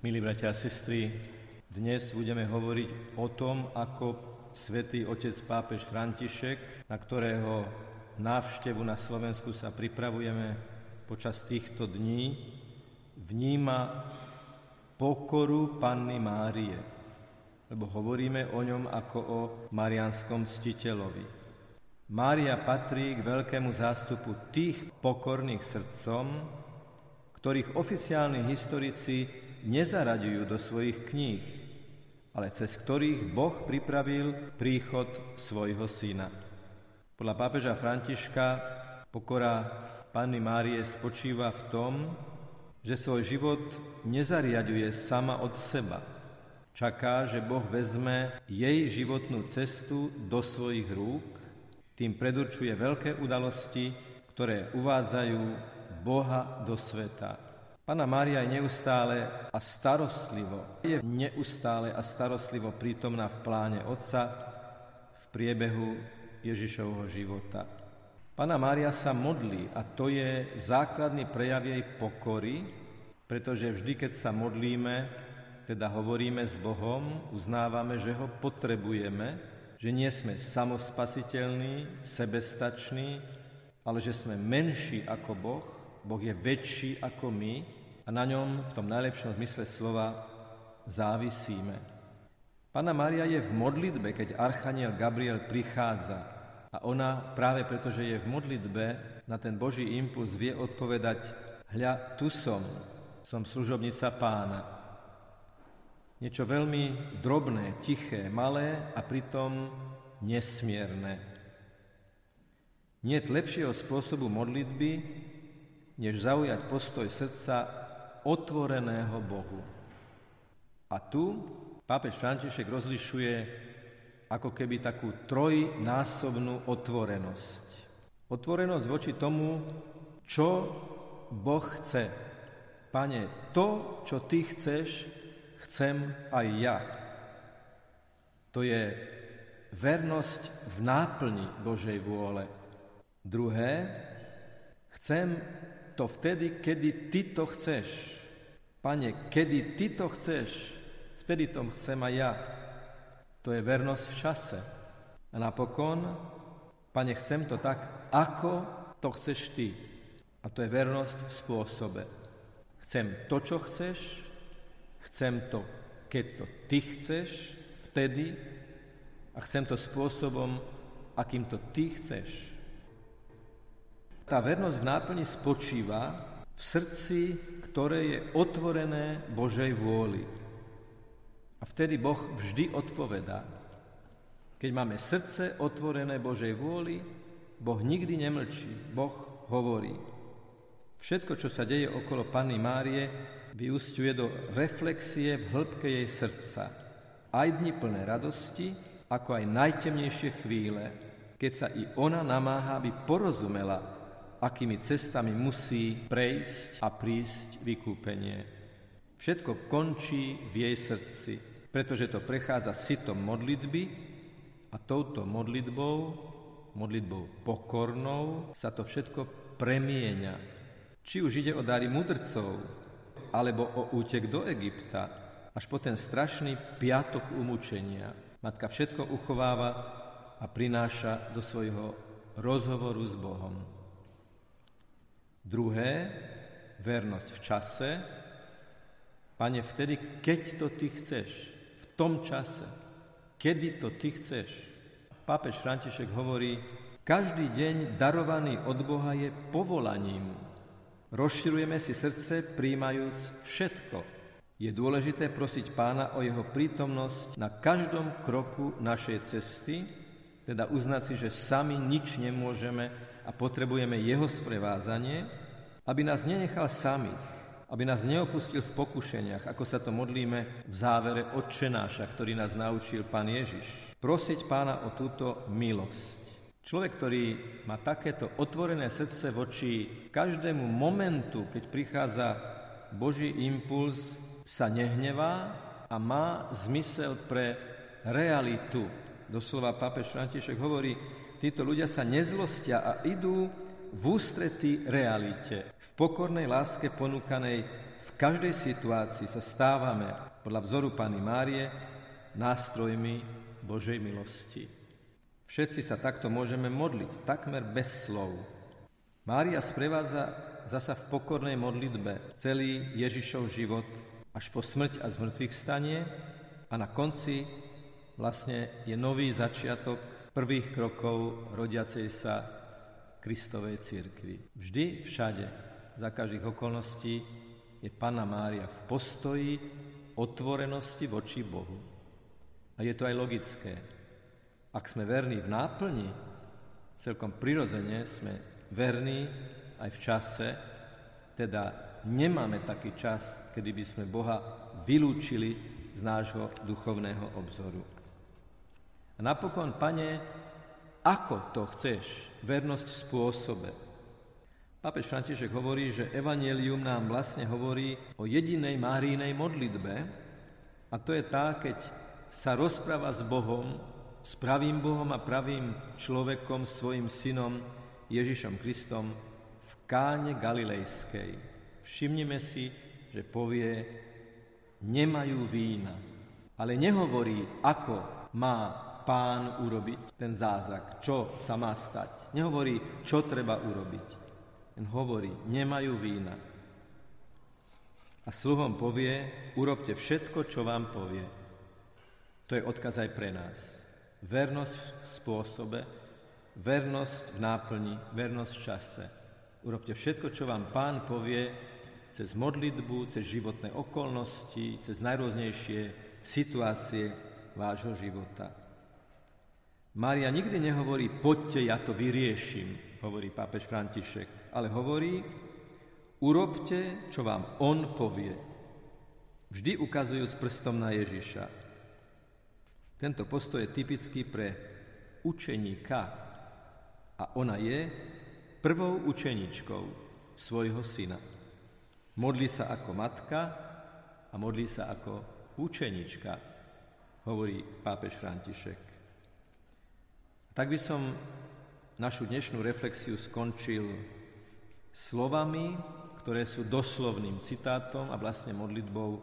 Milí bratia a sestry, dnes budeme hovoriť o tom, ako svätý otec pápež František, na ktorého návštevu na Slovensku sa pripravujeme počas týchto dní, vníma pokoru Panny Márie, lebo hovoríme o ňom ako o marianskom ctiteľovi. Mária patrí k veľkému zástupu tých pokorných srdcom, ktorých oficiálni historici nezaraďujú do svojich kníh, ale cez ktorých Boh pripravil príchod svojho syna. Podľa pápeža Františka pokora Panny Márie spočíva v tom, že svoj život nezariaduje sama od seba. Čaká, že Boh vezme jej životnú cestu do svojich rúk, tým predurčuje veľké udalosti, ktoré uvádzajú Boha do sveta. Pana Mária je neustále a starostlivo, je neustále a starostlivo prítomná v pláne Otca v priebehu Ježišovho života. Pana Mária sa modlí a to je základný prejav jej pokory, pretože vždy, keď sa modlíme, teda hovoríme s Bohom, uznávame, že ho potrebujeme, že nie sme samospasiteľní, sebestační, ale že sme menší ako Boh, Boh je väčší ako my na ňom v tom najlepšom zmysle slova závisíme. Pana Maria je v modlitbe, keď Archaniel Gabriel prichádza a ona práve preto, že je v modlitbe na ten Boží impuls vie odpovedať hľa, tu som, som služobnica pána. Niečo veľmi drobné, tiché, malé a pritom nesmierne. Nie lepšieho spôsobu modlitby, než zaujať postoj srdca otvoreného Bohu. A tu pápež František rozlišuje ako keby takú trojnásobnú otvorenosť. Otvorenosť voči tomu, čo Boh chce. Pane, to, čo Ty chceš, chcem aj ja. To je vernosť v náplni Božej vôle. Druhé, chcem to vtedy, kedy ty to chceš. Pane, kedy ty to chceš, vtedy to chcem aj ja. To je vernosť v čase. A napokon, pane, chcem to tak, ako to chceš ty. A to je vernosť v spôsobe. Chcem to, čo chceš, chcem to, keď to ty chceš, vtedy a chcem to spôsobom, akým to ty chceš. Tá vernosť v náplni spočíva v srdci, ktoré je otvorené Božej vôli. A vtedy Boh vždy odpovedá. Keď máme srdce otvorené Božej vôli, Boh nikdy nemlčí, Boh hovorí. Všetko, čo sa deje okolo Panny Márie, vyústiuje do reflexie v hĺbke jej srdca. Aj dni plné radosti, ako aj najtemnejšie chvíle, keď sa i ona namáha, aby porozumela, akými cestami musí prejsť a prísť vykúpenie. Všetko končí v jej srdci, pretože to prechádza sitom modlitby a touto modlitbou, modlitbou pokornou, sa to všetko premieňa. Či už ide o dary mudrcov, alebo o útek do Egypta, až po ten strašný piatok umúčenia. Matka všetko uchováva a prináša do svojho rozhovoru s Bohom. Druhé, vernosť v čase. Pane, vtedy, keď to ty chceš, v tom čase, kedy to ty chceš. Pápež František hovorí, každý deň darovaný od Boha je povolaním. Rozširujeme si srdce, príjmajúc všetko. Je dôležité prosiť pána o jeho prítomnosť na každom kroku našej cesty, teda uznať si, že sami nič nemôžeme a potrebujeme jeho sprevádzanie, aby nás nenechal samých, aby nás neopustil v pokušeniach, ako sa to modlíme v závere Otčenáša, ktorý nás naučil Pán Ježiš. Prosiť Pána o túto milosť. Človek, ktorý má takéto otvorené srdce voči každému momentu, keď prichádza Boží impuls, sa nehnevá a má zmysel pre realitu. Doslova pápež František hovorí, títo ľudia sa nezlostia a idú v ústretí realite, v pokornej láske ponúkanej v každej situácii sa stávame podľa vzoru Pany Márie nástrojmi Božej milosti. Všetci sa takto môžeme modliť, takmer bez slov. Mária sprevádza zasa v pokornej modlitbe celý Ježišov život až po smrť a zmrtvých stanie a na konci vlastne je nový začiatok prvých krokov rodiacej sa Kristovej církvy. Vždy, všade, za každých okolností je Panna Mária v postoji otvorenosti voči Bohu. A je to aj logické. Ak sme verní v náplni, celkom prirodzene sme verní aj v čase, teda nemáme taký čas, kedy by sme Boha vylúčili z nášho duchovného obzoru. A napokon, pane, ako to chceš, vernosť v spôsobe, Pápež František hovorí, že Evangelium nám vlastne hovorí o jedinej Márínej modlitbe a to je tá, keď sa rozpráva s Bohom, s pravým Bohom a pravým človekom, svojim synom Ježišom Kristom v káne Galilejskej. Všimnime si, že povie, nemajú vína, ale nehovorí, ako má pán urobiť ten zázrak, čo sa má stať. Nehovorí, čo treba urobiť hovorí, nemajú vína. A sluhom povie, urobte všetko, čo vám povie. To je odkaz aj pre nás. Vernosť v spôsobe, vernosť v náplni, vernosť v čase. Urobte všetko, čo vám pán povie, cez modlitbu, cez životné okolnosti, cez najrôznejšie situácie vášho života. Mária nikdy nehovorí, poďte, ja to vyriešim, hovorí pápež František, ale hovorí, urobte, čo vám on povie. Vždy ukazujú s prstom na Ježiša. Tento postoj je typický pre učeníka a ona je prvou učeničkou svojho syna. Modlí sa ako matka a modlí sa ako učenička, hovorí pápež František. Tak by som našu dnešnú reflexiu skončil slovami, ktoré sú doslovným citátom a vlastne modlitbou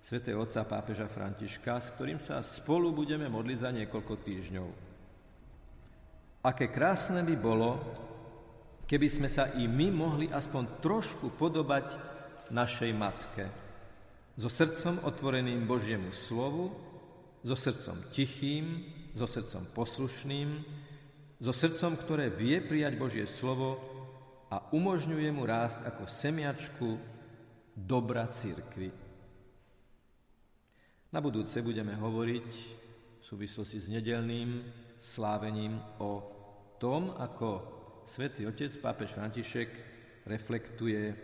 svätého Otca pápeža Františka, s ktorým sa spolu budeme modliť za niekoľko týždňov. Aké krásne by bolo, keby sme sa i my mohli aspoň trošku podobať našej matke. So srdcom otvoreným Božiemu slovu, so srdcom tichým, so srdcom poslušným, so srdcom, ktoré vie prijať Božie slovo a umožňuje mu rásť ako semiačku dobra církvy. Na budúce budeme hovoriť v súvislosti s nedelným slávením o tom, ako svätý Otec, pápež František, reflektuje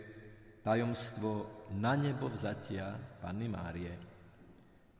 tajomstvo na nebo vzatia Panny Márie.